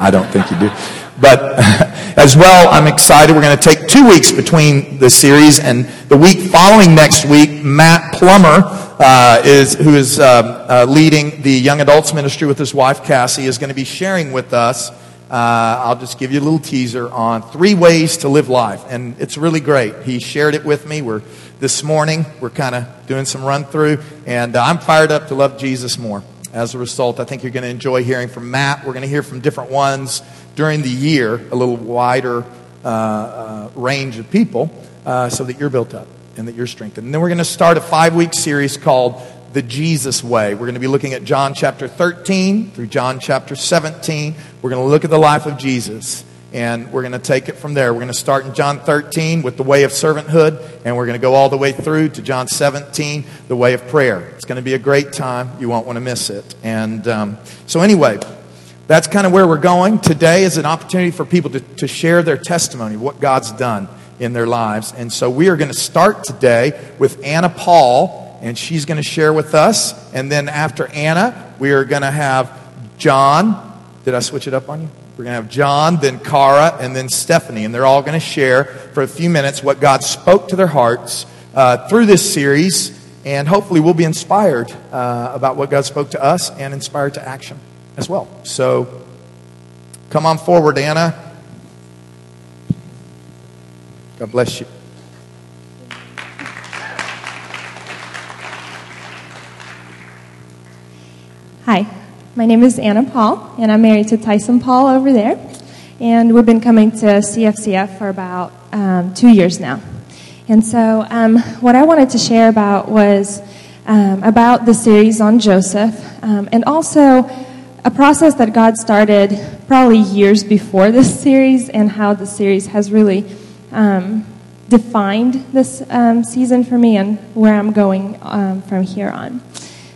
I don't think you do. But as well, I'm excited. We're going to take two weeks between the series, and the week following next week, Matt Plummer, uh, is, who is uh, uh, leading the young adults ministry with his wife Cassie, is going to be sharing with us. Uh, I'll just give you a little teaser on three ways to live life, and it's really great. He shared it with me. We're this morning. We're kind of doing some run through, and I'm fired up to love Jesus more. As a result, I think you're going to enjoy hearing from Matt. We're going to hear from different ones during the year, a little wider uh, uh, range of people, uh, so that you're built up and that you're strengthened. And then we're going to start a five week series called The Jesus Way. We're going to be looking at John chapter 13 through John chapter 17. We're going to look at the life of Jesus. And we're going to take it from there. We're going to start in John 13 with the way of servanthood, and we're going to go all the way through to John 17, the way of prayer. It's going to be a great time. You won't want to miss it. And um, so, anyway, that's kind of where we're going. Today is an opportunity for people to, to share their testimony, what God's done in their lives. And so, we are going to start today with Anna Paul, and she's going to share with us. And then, after Anna, we are going to have John. Did I switch it up on you? We're going to have John, then Cara, and then Stephanie. And they're all going to share for a few minutes what God spoke to their hearts uh, through this series. And hopefully, we'll be inspired uh, about what God spoke to us and inspired to action as well. So, come on forward, Anna. God bless you. Hi. My name is Anna Paul, and I'm married to Tyson Paul over there. And we've been coming to CFCF for about um, two years now. And so, um, what I wanted to share about was um, about the series on Joseph, um, and also a process that God started probably years before this series, and how the series has really um, defined this um, season for me and where I'm going from here on.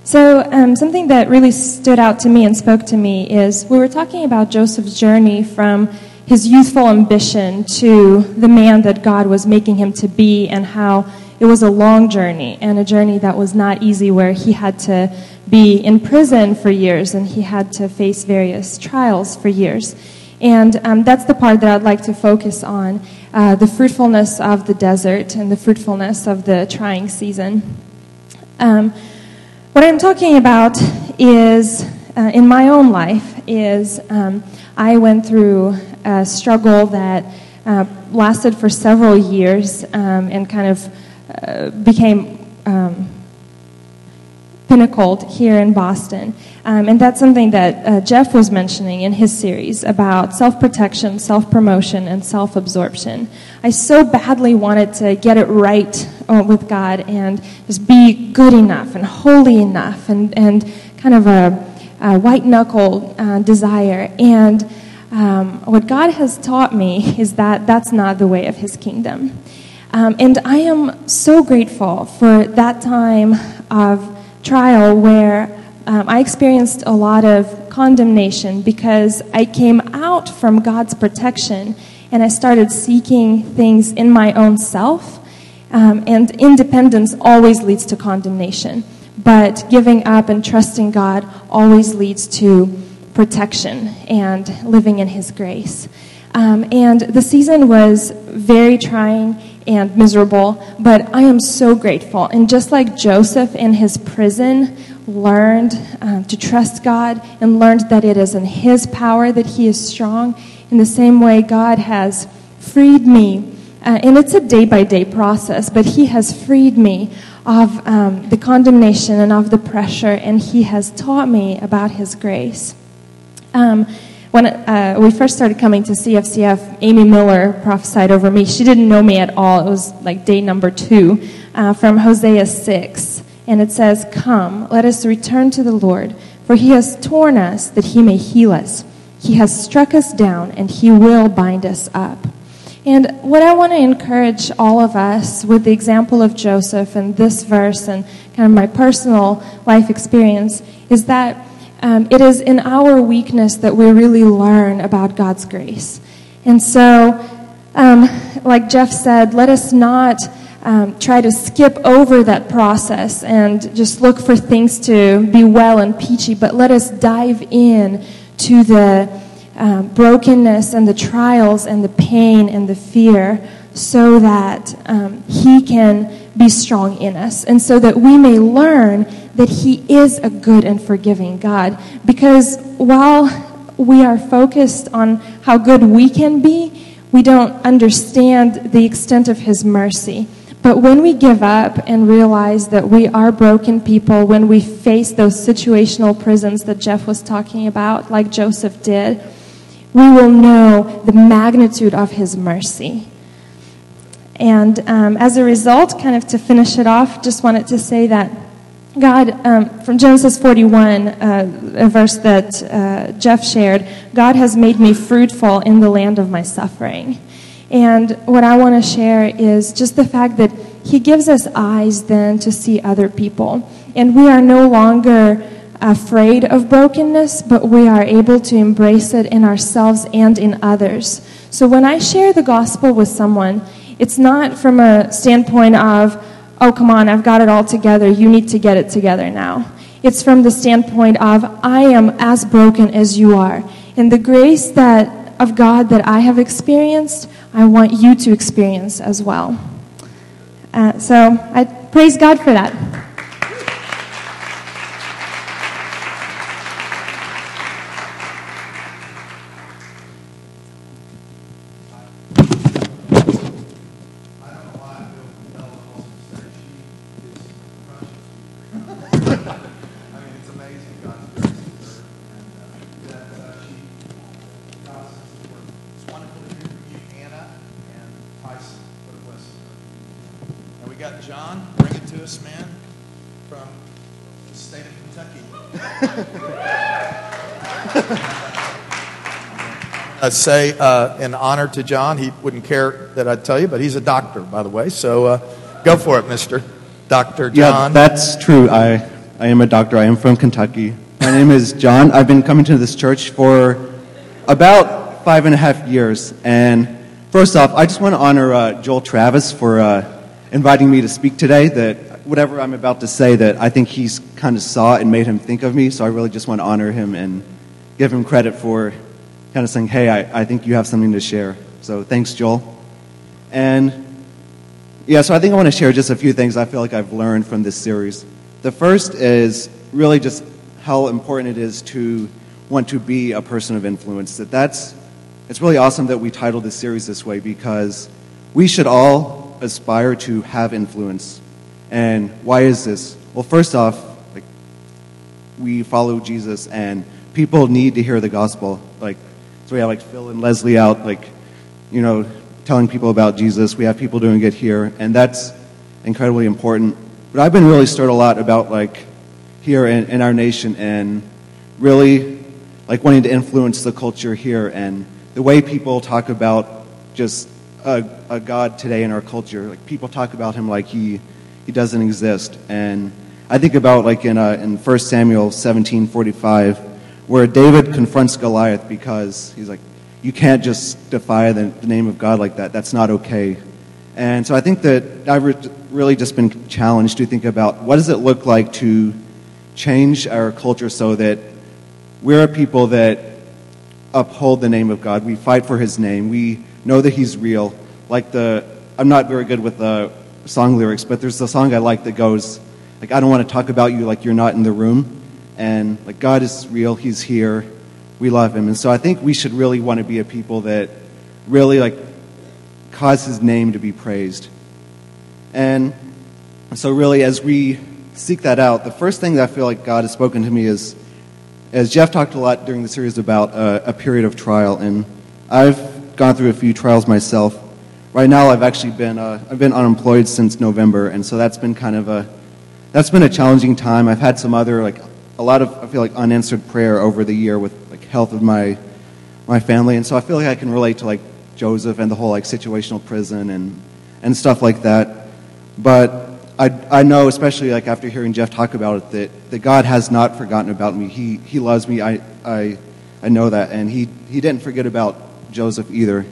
So, um, something that really stood out to me and spoke to me is we were talking about Joseph's journey from his youthful ambition to the man that God was making him to be, and how it was a long journey and a journey that was not easy, where he had to be in prison for years and he had to face various trials for years. And um, that's the part that I'd like to focus on uh, the fruitfulness of the desert and the fruitfulness of the trying season. Um, what I'm talking about is, uh, in my own life, is um, I went through a struggle that uh, lasted for several years um, and kind of uh, became um, pinnacled here in Boston. Um, and that's something that uh, Jeff was mentioning in his series about self protection, self promotion, and self absorption. I so badly wanted to get it right with God and just be good enough and holy enough and, and kind of a, a white knuckle uh, desire. And um, what God has taught me is that that's not the way of His kingdom. Um, and I am so grateful for that time of trial where um, I experienced a lot of condemnation because I came out from God's protection and I started seeking things in my own self. Um, and independence always leads to condemnation, but giving up and trusting God always leads to protection and living in His grace. Um, and the season was very trying and miserable, but I am so grateful. And just like Joseph in his prison learned um, to trust God and learned that it is in His power that He is strong. In the same way, God has freed me. Uh, and it's a day by day process, but He has freed me of um, the condemnation and of the pressure, and He has taught me about His grace. Um, when uh, we first started coming to CFCF, Amy Miller prophesied over me. She didn't know me at all. It was like day number two uh, from Hosea 6. And it says, Come, let us return to the Lord, for he has torn us that he may heal us. He has struck us down, and he will bind us up. And what I want to encourage all of us with the example of Joseph and this verse and kind of my personal life experience is that um, it is in our weakness that we really learn about God's grace. And so, um, like Jeff said, let us not um, try to skip over that process and just look for things to be well and peachy, but let us dive in to the um, brokenness and the trials and the pain and the fear so that um, He can be strong in us and so that we may learn that He is a good and forgiving God. Because while we are focused on how good we can be, we don't understand the extent of His mercy. But when we give up and realize that we are broken people, when we face those situational prisons that Jeff was talking about, like Joseph did, we will know the magnitude of his mercy. And um, as a result, kind of to finish it off, just wanted to say that God, um, from Genesis 41, uh, a verse that uh, Jeff shared, God has made me fruitful in the land of my suffering. And what I want to share is just the fact that He gives us eyes then to see other people. And we are no longer afraid of brokenness, but we are able to embrace it in ourselves and in others. So when I share the gospel with someone, it's not from a standpoint of, oh, come on, I've got it all together. You need to get it together now. It's from the standpoint of, I am as broken as you are. And the grace that, of God that I have experienced, I want you to experience as well. Uh, so I praise God for that. Say uh, in honor to John. He wouldn't care that I'd tell you, but he's a doctor, by the way. So uh, go for it, Mister Doctor John. Yeah, that's true. I I am a doctor. I am from Kentucky. My name is John. I've been coming to this church for about five and a half years. And first off, I just want to honor uh, Joel Travis for uh, inviting me to speak today. That whatever I'm about to say, that I think he's kind of saw and made him think of me. So I really just want to honor him and give him credit for kind of saying, hey, I, I think you have something to share. So thanks, Joel. And yeah, so I think I want to share just a few things I feel like I've learned from this series. The first is really just how important it is to want to be a person of influence. That that's it's really awesome that we titled this series this way because we should all aspire to have influence. And why is this? Well, first off, like we follow Jesus and people need to hear the gospel. Like so we have like Phil and Leslie out, like, you know, telling people about Jesus. We have people doing it here, and that's incredibly important. But I've been really stirred a lot about like here in, in our nation and really like wanting to influence the culture here and the way people talk about just a, a God today in our culture. Like people talk about him like he he doesn't exist. And I think about like in uh, in 1 Samuel 17:45 where David confronts Goliath because he's like, you can't just defy the, the name of God like that. That's not okay. And so I think that I've really just been challenged to think about what does it look like to change our culture so that we're a people that uphold the name of God. We fight for his name. We know that he's real. Like the, I'm not very good with the song lyrics, but there's a song I like that goes, like, I don't want to talk about you like you're not in the room and like God is real, He's here, we love Him, and so I think we should really want to be a people that really like cause His name to be praised, and so really as we seek that out, the first thing that I feel like God has spoken to me is, as Jeff talked a lot during the series about uh, a period of trial, and I've gone through a few trials myself. Right now, I've actually been uh, I've been unemployed since November, and so that's been kind of a that's been a challenging time. I've had some other like a lot of I feel like unanswered prayer over the year with like health of my my family, and so I feel like I can relate to like Joseph and the whole like situational prison and and stuff like that. But I I know especially like after hearing Jeff talk about it that that God has not forgotten about me. He he loves me. I I I know that, and he he didn't forget about Joseph either.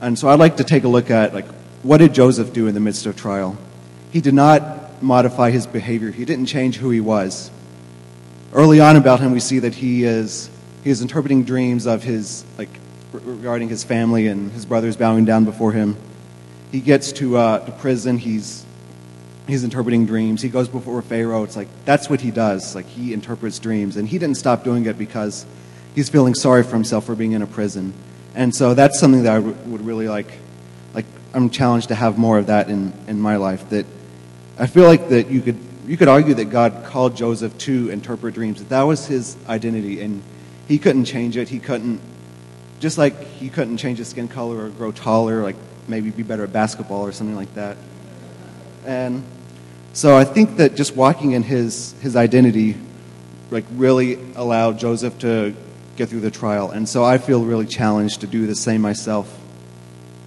And so I'd like to take a look at like what did Joseph do in the midst of trial? He did not modify his behavior. He didn't change who he was early on about him, we see that he is he is interpreting dreams of his like regarding his family and his brothers bowing down before him. He gets to, uh, to prison. He's he's interpreting dreams. He goes before Pharaoh. It's like that's what he does. Like he interprets dreams, and he didn't stop doing it because he's feeling sorry for himself for being in a prison. And so that's something that I would really like. Like I'm challenged to have more of that in in my life. That I feel like that you could you could argue that God called Joseph to interpret dreams. That was his identity, and he couldn't change it. He couldn't just like he couldn't change his skin color or grow taller, like maybe be better at basketball or something like that. And so I think that just walking in his, his identity like really allowed Joseph to get through the trial. And so I feel really challenged to do the same myself.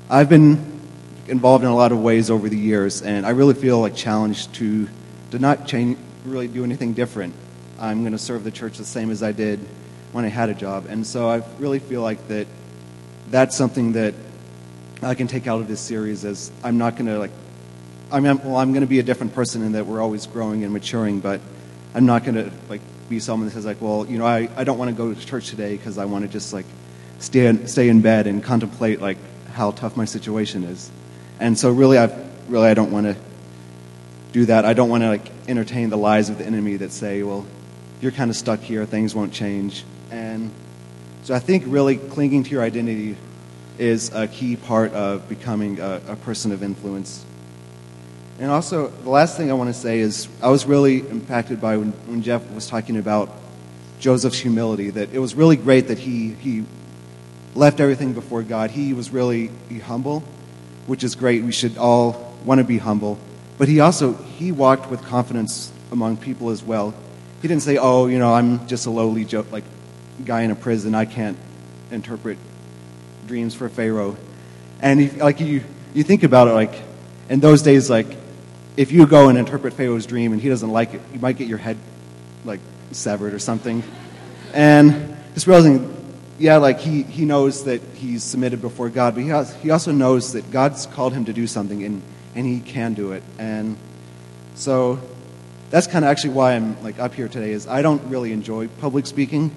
I've been involved in a lot of ways over the years, and I really feel like challenged to, to not change, really do anything different. I'm going to serve the church the same as I did when I had a job. And so I really feel like that that's something that I can take out of this series as I'm not going to like I mean, well, I'm going to be a different person in that we're always growing and maturing, but I'm not going to like be someone that says like, well, you know, I, I don't want to go to church today because I want to just like stay in, stay in bed and contemplate like how tough my situation is. And so really, I really I don't want to do that. I don't want to like entertain the lies of the enemy that say, well, you're kind of stuck here, things won't change. And so I think really clinging to your identity is a key part of becoming a, a person of influence. And also, the last thing I want to say is I was really impacted by when, when Jeff was talking about Joseph's humility, that it was really great that he, he left everything before God. He was really humble, which is great. We should all want to be humble. But he also, he walked with confidence among people as well. He didn't say, oh, you know, I'm just a lowly, jo- like, guy in a prison. I can't interpret dreams for Pharaoh. And if, like you, you think about it, like in those days, like if you go and interpret Pharaoh's dream and he doesn't like it, you might get your head like severed or something. And just realizing, yeah, like he, he knows that he's submitted before God, but he, has, he also knows that God's called him to do something and, and he can do it. And so that's kind of actually why I'm like up here today is I don't really enjoy public speaking.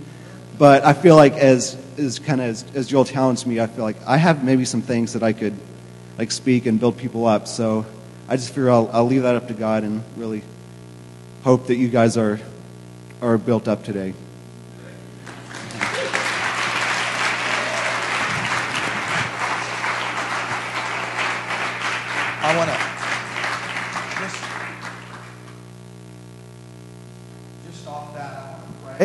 But I feel like as, as kind of as, as Joel challenged me, I feel like I have maybe some things that I could like speak and build people up. So I just figure I'll, I'll leave that up to God and really hope that you guys are, are built up today.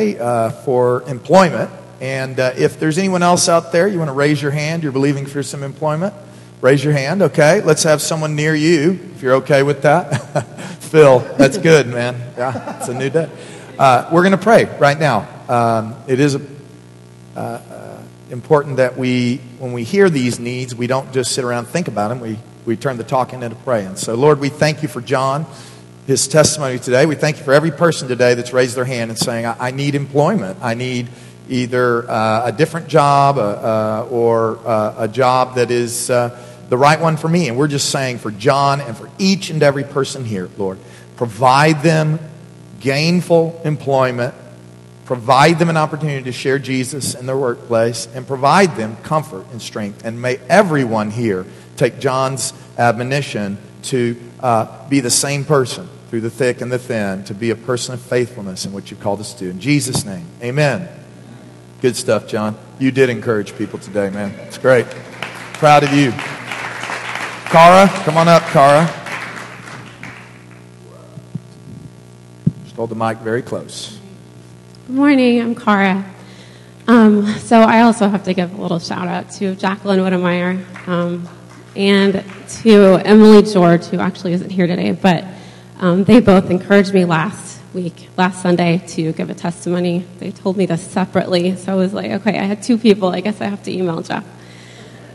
Pray uh, for employment. And uh, if there's anyone else out there, you want to raise your hand, you're believing for some employment, raise your hand. Okay, let's have someone near you if you're okay with that. Phil, that's good, man. Yeah, it's a new day. Uh, we're going to pray right now. Um, it is uh, uh, important that we, when we hear these needs, we don't just sit around and think about them. We, we turn the talking into praying. So, Lord, we thank you for John his testimony today. We thank you for every person today that's raised their hand and saying, I, I need employment. I need either uh, a different job uh, uh, or uh, a job that is uh, the right one for me. And we're just saying for John and for each and every person here, Lord, provide them gainful employment, provide them an opportunity to share Jesus in their workplace, and provide them comfort and strength. And may everyone here take John's admonition to uh, be the same person through the thick and the thin, to be a person of faithfulness in what you've called us to. In Jesus' name, amen. Good stuff, John. You did encourage people today, man. It's great. Proud of you. Cara, come on up, Cara. Just hold the mic very close. Good morning, I'm Cara. Um, so I also have to give a little shout out to Jacqueline Whittemeyer um, and to Emily George, who actually isn't here today, but um, they both encouraged me last week, last Sunday, to give a testimony. They told me this separately, so I was like, okay, I had two people. I guess I have to email Jeff.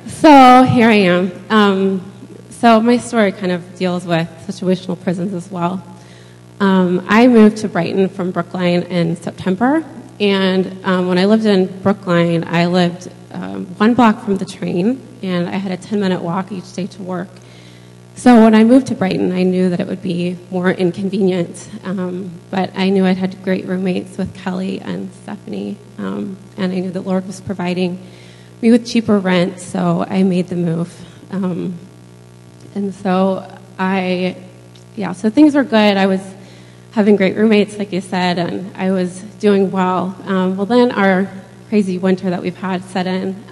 So here I am. Um, so my story kind of deals with situational prisons as well. Um, I moved to Brighton from Brookline in September, and um, when I lived in Brookline, I lived um, one block from the train, and I had a 10 minute walk each day to work. So when I moved to Brighton, I knew that it would be more inconvenient, um, but I knew I'd had great roommates with Kelly and Stephanie, um, and I knew the Lord was providing me with cheaper rent, so I made the move. Um, and so I, yeah, so things were good. I was having great roommates, like you said, and I was doing well. Um, well, then our crazy winter that we've had set in.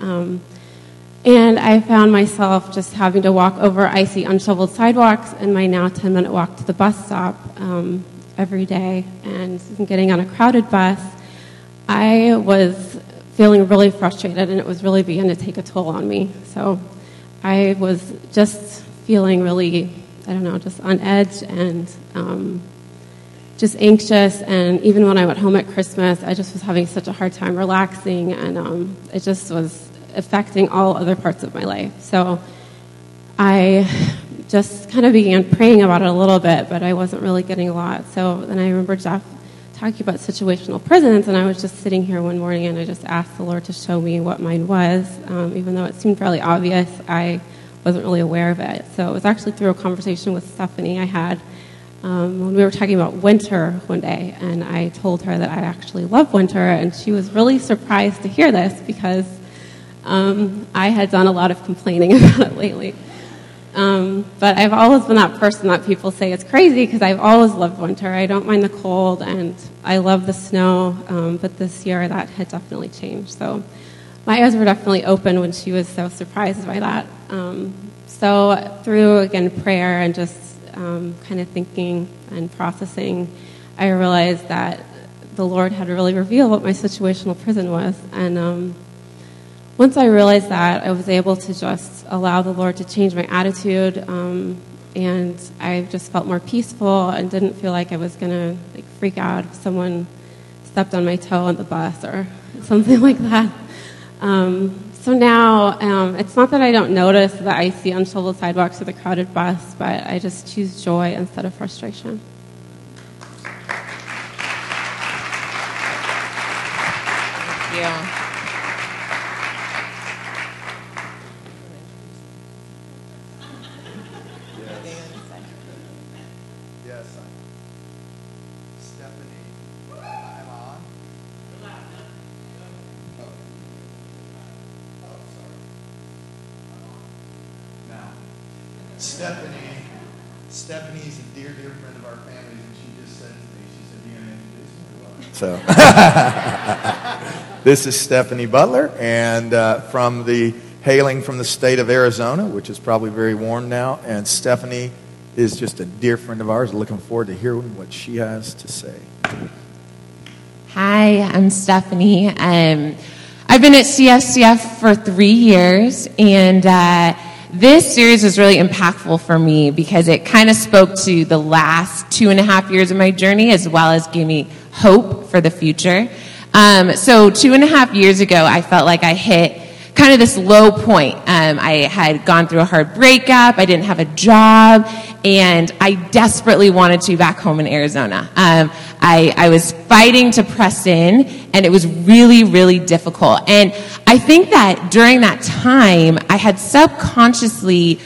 And I found myself just having to walk over icy, unshoveled sidewalks in my now 10 minute walk to the bus stop um, every day and getting on a crowded bus. I was feeling really frustrated and it was really beginning to take a toll on me. So I was just feeling really, I don't know, just on edge and um, just anxious. And even when I went home at Christmas, I just was having such a hard time relaxing, and um, it just was affecting all other parts of my life. So I just kind of began praying about it a little bit, but I wasn't really getting a lot. So then I remember Jeff talking about situational prisons, and I was just sitting here one morning and I just asked the Lord to show me what mine was, um, even though it seemed fairly obvious. I wasn't really aware of it. So it was actually through a conversation with Stephanie I had um, when we were talking about winter one day, and I told her that I actually love winter, and she was really surprised to hear this because um, I had done a lot of complaining about it lately. Um, but I've always been that person that people say it's crazy because I've always loved winter. I don't mind the cold and I love the snow, um, but this year that had definitely changed. So my eyes were definitely open when she was so surprised by that. Um, so through again prayer and just um, kind of thinking and processing, I realized that the Lord had really revealed what my situational prison was. And um, once I realized that, I was able to just allow the Lord to change my attitude. Um, and I just felt more peaceful and didn't feel like I was going to like, freak out if someone stepped on my toe on the bus or something like that. Um, so now, um, it's not that I don't notice the icy, unshoveled sidewalks or the crowded bus, but I just choose joy instead of frustration. Thank you. Our family, and she just said to me, she said, "You gonna introduce me?" So, this is Stephanie Butler, and uh, from the hailing from the state of Arizona, which is probably very warm now, and Stephanie is just a dear friend of ours. Looking forward to hearing what she has to say. Hi, I'm Stephanie. Um, I've been at CFCF for three years, and. Uh, this series was really impactful for me because it kind of spoke to the last two and a half years of my journey as well as gave me hope for the future. Um, so, two and a half years ago, I felt like I hit kind of this low point. Um, I had gone through a hard breakup. I didn't have a job, and I desperately wanted to back home in Arizona. Um, I, I was fighting to press in, and it was really, really difficult. And I think that during that time, I had subconsciously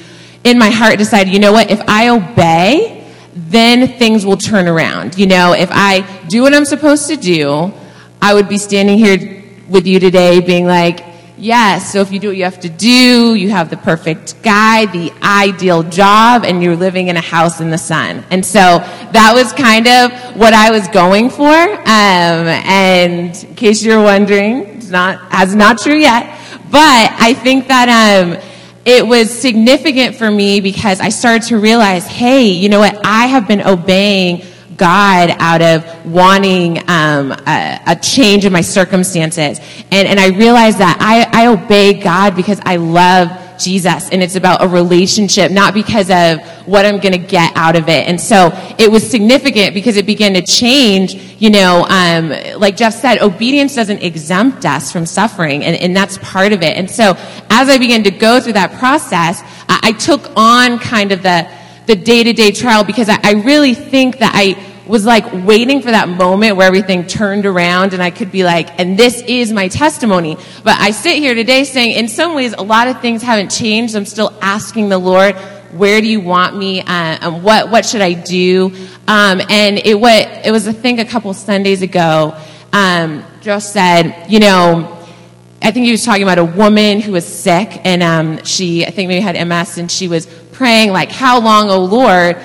in my heart decided, you know what, if I obey, then things will turn around. You know, if I do what I'm supposed to do, I would be standing here with you today being like, Yes, so if you do what you have to do, you have the perfect guy, the ideal job, and you're living in a house in the sun. And so that was kind of what I was going for. Um, and in case you're wondering, it's not, as not true yet. But I think that, um, it was significant for me because I started to realize, hey, you know what? I have been obeying God out of wanting um, a, a, change in my circumstances. And, and I realized that I, I obey God because I love Jesus and it's about a relationship, not because of what I'm going to get out of it. And so it was significant because it began to change, you know, um, like Jeff said, obedience doesn't exempt us from suffering and, and that's part of it. And so as I began to go through that process, I, I took on kind of the, the day-to-day trial because I, I really think that I, was like waiting for that moment where everything turned around and I could be like, and this is my testimony. But I sit here today saying, in some ways, a lot of things haven't changed. I'm still asking the Lord, where do you want me? Uh, and what, what should I do? Um, and it, it was a thing a couple Sundays ago. Um, Joe said, you know, I think he was talking about a woman who was sick, and um, she, I think maybe had MS, and she was praying like, "How long, O Lord?"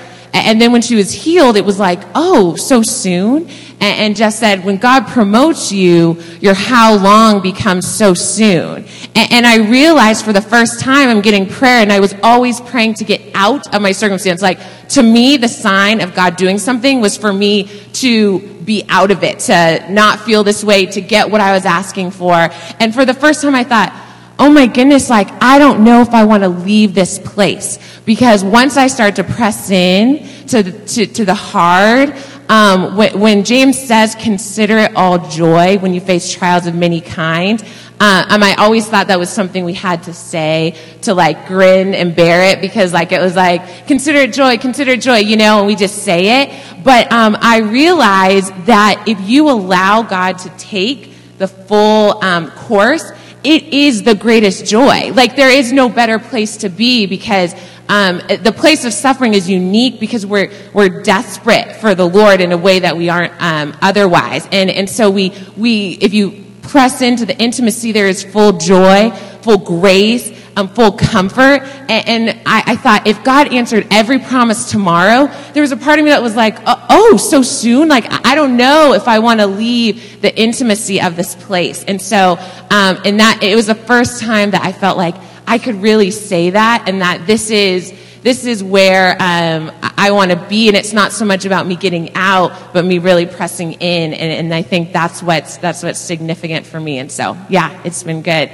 And then when she was healed, it was like, "Oh, so soon." And, just said, when God promotes you, your how long becomes so soon. And, I realized for the first time I'm getting prayer, and I was always praying to get out of my circumstance. Like to me, the sign of God doing something was for me to be out of it, to not feel this way, to get what I was asking for. And for the first time, I thought, oh my goodness, like, I don't know if I want to leave this place. Because once I start to press in to, to, to the hard, um, when, when, James says, consider it all joy when you face trials of many kind, uh, um, I always thought that was something we had to say to like grin and bear it because like it was like, consider it joy, consider it joy, you know, and we just say it. But um, I realized that if you allow God to take the full um, course, it is the greatest joy. Like there is no better place to be because um, the place of suffering is unique because we're we're desperate for the Lord in a way that we aren't um, otherwise, and and so we we if you press into the intimacy, there is full joy, full grace, um, full comfort. And, and I, I, thought if God answered every promise tomorrow, there was a part of me that was like, oh, oh so soon? Like, I don't know if I want to leave the intimacy of this place. And so, um, and that, it was the first time that I felt like I could really say that and that this is, this is where um, I want to be, and it's not so much about me getting out, but me really pressing in, and, and, I think that's what's that's what's significant for me. And so, yeah, it's been good.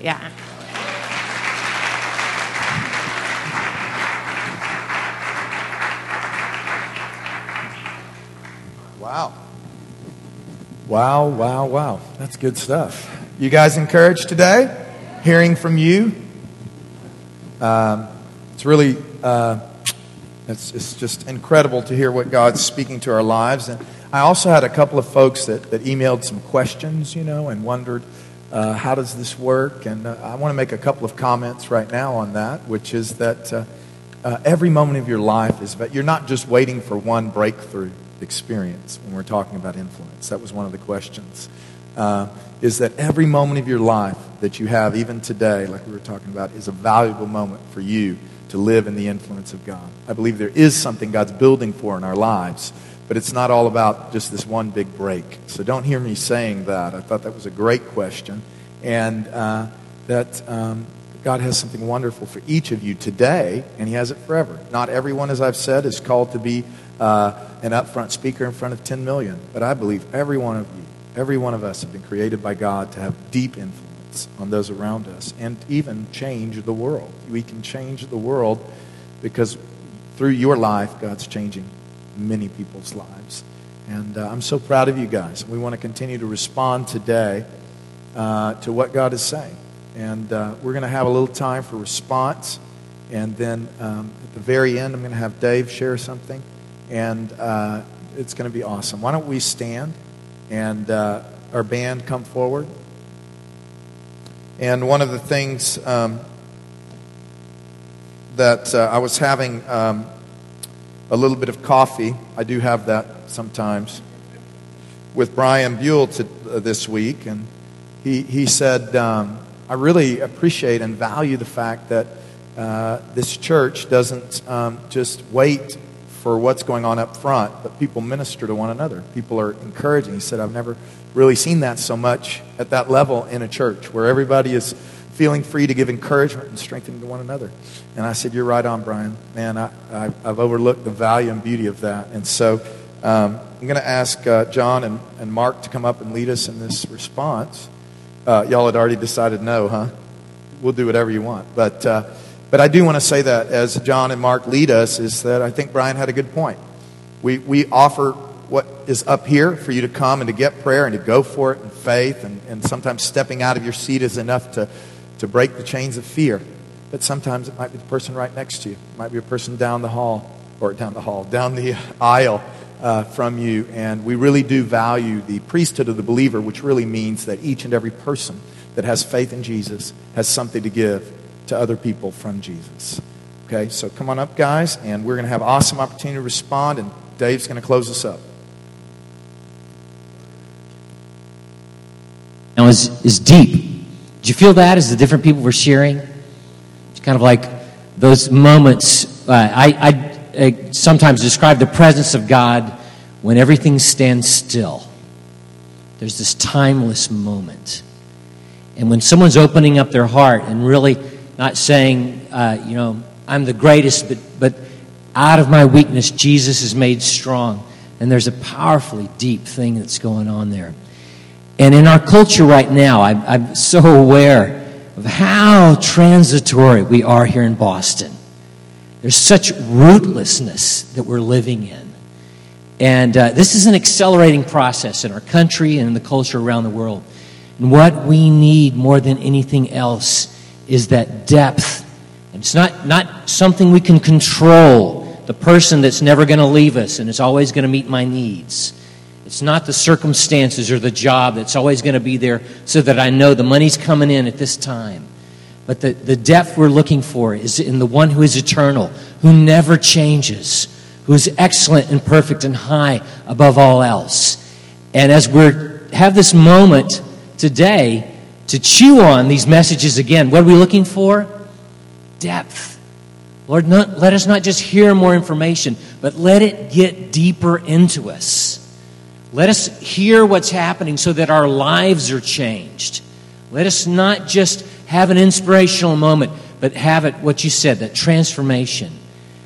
Yeah. Wow, wow, wow. That's good stuff. You guys encouraged today? Hearing from you? Um, it's really, uh, it's, it's just incredible to hear what God's speaking to our lives. And I also had a couple of folks that, that emailed some questions, you know, and wondered, uh, how does this work? And uh, I want to make a couple of comments right now on that, which is that uh, uh, every moment of your life is about, you're not just waiting for one breakthrough experience when we're talking about influence. That was one of the questions. Uh, is that every moment of your life that you have, even today, like we were talking about, is a valuable moment for you to live in the influence of God. I believe there is something God's building for in our lives, but it's not all about just this one big break. So don't hear me saying that. I thought that was a great question, and uh, that um, God has something wonderful for each of you today, and He has it forever. Not everyone, as I've said, is called to be uh, an upfront speaker in front of 10 million, but I believe every one of you, every one of us have been created by God to have deep influence on those around us and even change the world. We can change the world because through your life, God's changing many people's lives. And uh, I'm so proud of you guys. We want to continue to respond today uh, to what God is saying. And uh, we're going to have a little time for response. And then um, at the very end, I'm going to have Dave share something. And uh, it's going to be awesome. Why don't we stand and uh, our band come forward? And one of the things um, that uh, I was having um, a little bit of coffee, I do have that sometimes, with Brian Buell to, uh, this week. And he, he said, um, I really appreciate and value the fact that uh, this church doesn't um, just wait for what's going on up front, but people minister to one another. People are encouraging. He said, I've never really seen that so much at that level in a church where everybody is feeling free to give encouragement and strengthening to one another. And I said, You're right on, Brian. Man, I, have overlooked the value and beauty of that. And so um, I'm going to ask uh, John and, and Mark to come up and lead us in this response. Uh, y'all had already decided no, huh? We'll do whatever you want. But, uh, but I do want to say that as John and Mark lead us, is that I think Brian had a good point. We, we offer what is up here for you to come and to get prayer and to go for it in faith. And, and sometimes stepping out of your seat is enough to, to break the chains of fear. But sometimes it might be the person right next to you. It might be a person down the hall, or down the hall, down the aisle uh, from you. And we really do value the priesthood of the believer, which really means that each and every person that has faith in Jesus has something to give to other people from Jesus. Okay, so come on up, guys, and we're going to have awesome opportunity to respond, and Dave's going to close us up. Now, is, is deep. Did you feel that as the different people were sharing? It's kind of like those moments. Uh, I, I, I sometimes describe the presence of God when everything stands still. There's this timeless moment. And when someone's opening up their heart and really not saying, uh, you know, I'm the greatest, but, but out of my weakness, Jesus is made strong. And there's a powerfully deep thing that's going on there. And in our culture right now, I'm, I'm so aware of how transitory we are here in Boston. There's such rootlessness that we're living in. And uh, this is an accelerating process in our country and in the culture around the world. And what we need more than anything else is that depth. It's not, not something we can control, the person that's never going to leave us and is always going to meet my needs. It's not the circumstances or the job that's always going to be there so that I know the money's coming in at this time. But the, the depth we're looking for is in the one who is eternal, who never changes, who is excellent and perfect and high above all else. And as we have this moment today to chew on these messages again, what are we looking for? Depth. Lord, not, let us not just hear more information, but let it get deeper into us. Let us hear what's happening so that our lives are changed. Let us not just have an inspirational moment, but have it, what you said, that transformation.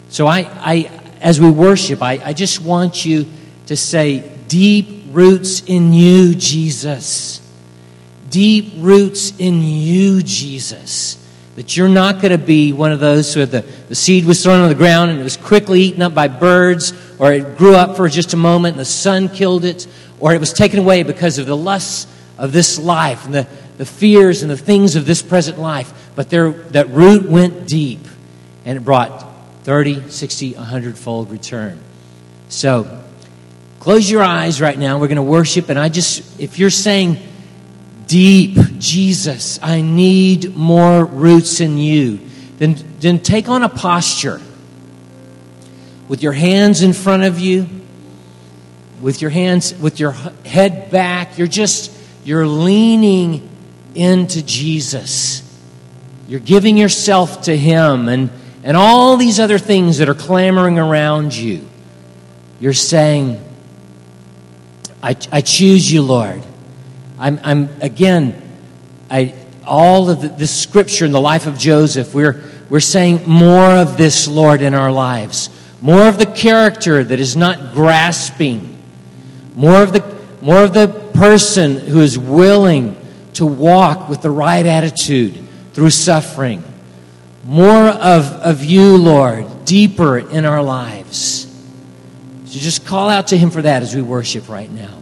So I, I as we worship, I, I just want you to say, deep roots in you, Jesus. Deep roots in you, Jesus. That you're not going to be one of those who the, the seed was thrown on the ground and it was quickly eaten up by birds or it grew up for just a moment and the sun killed it, or it was taken away because of the lusts of this life and the, the fears and the things of this present life. But there, that root went deep and it brought 30, 60, 100 fold return. So, close your eyes right now. We're going to worship, and I just, if you're saying, deep, Jesus, I need more roots in you, then, then take on a posture with your hands in front of you, with your hands, with your head back. You're just, you're leaning into Jesus. You're giving yourself to Him and, and all these other things that are clamoring around you. You're saying, I, I choose you, Lord. I'm, I'm again, I, all of the, this scripture in the life of Joseph, we're, we're saying more of this, Lord, in our lives more of the character that is not grasping, more of the, more of the person who is willing to walk with the right attitude through suffering, more of, of you, Lord, deeper in our lives. So just call out to Him for that as we worship right now.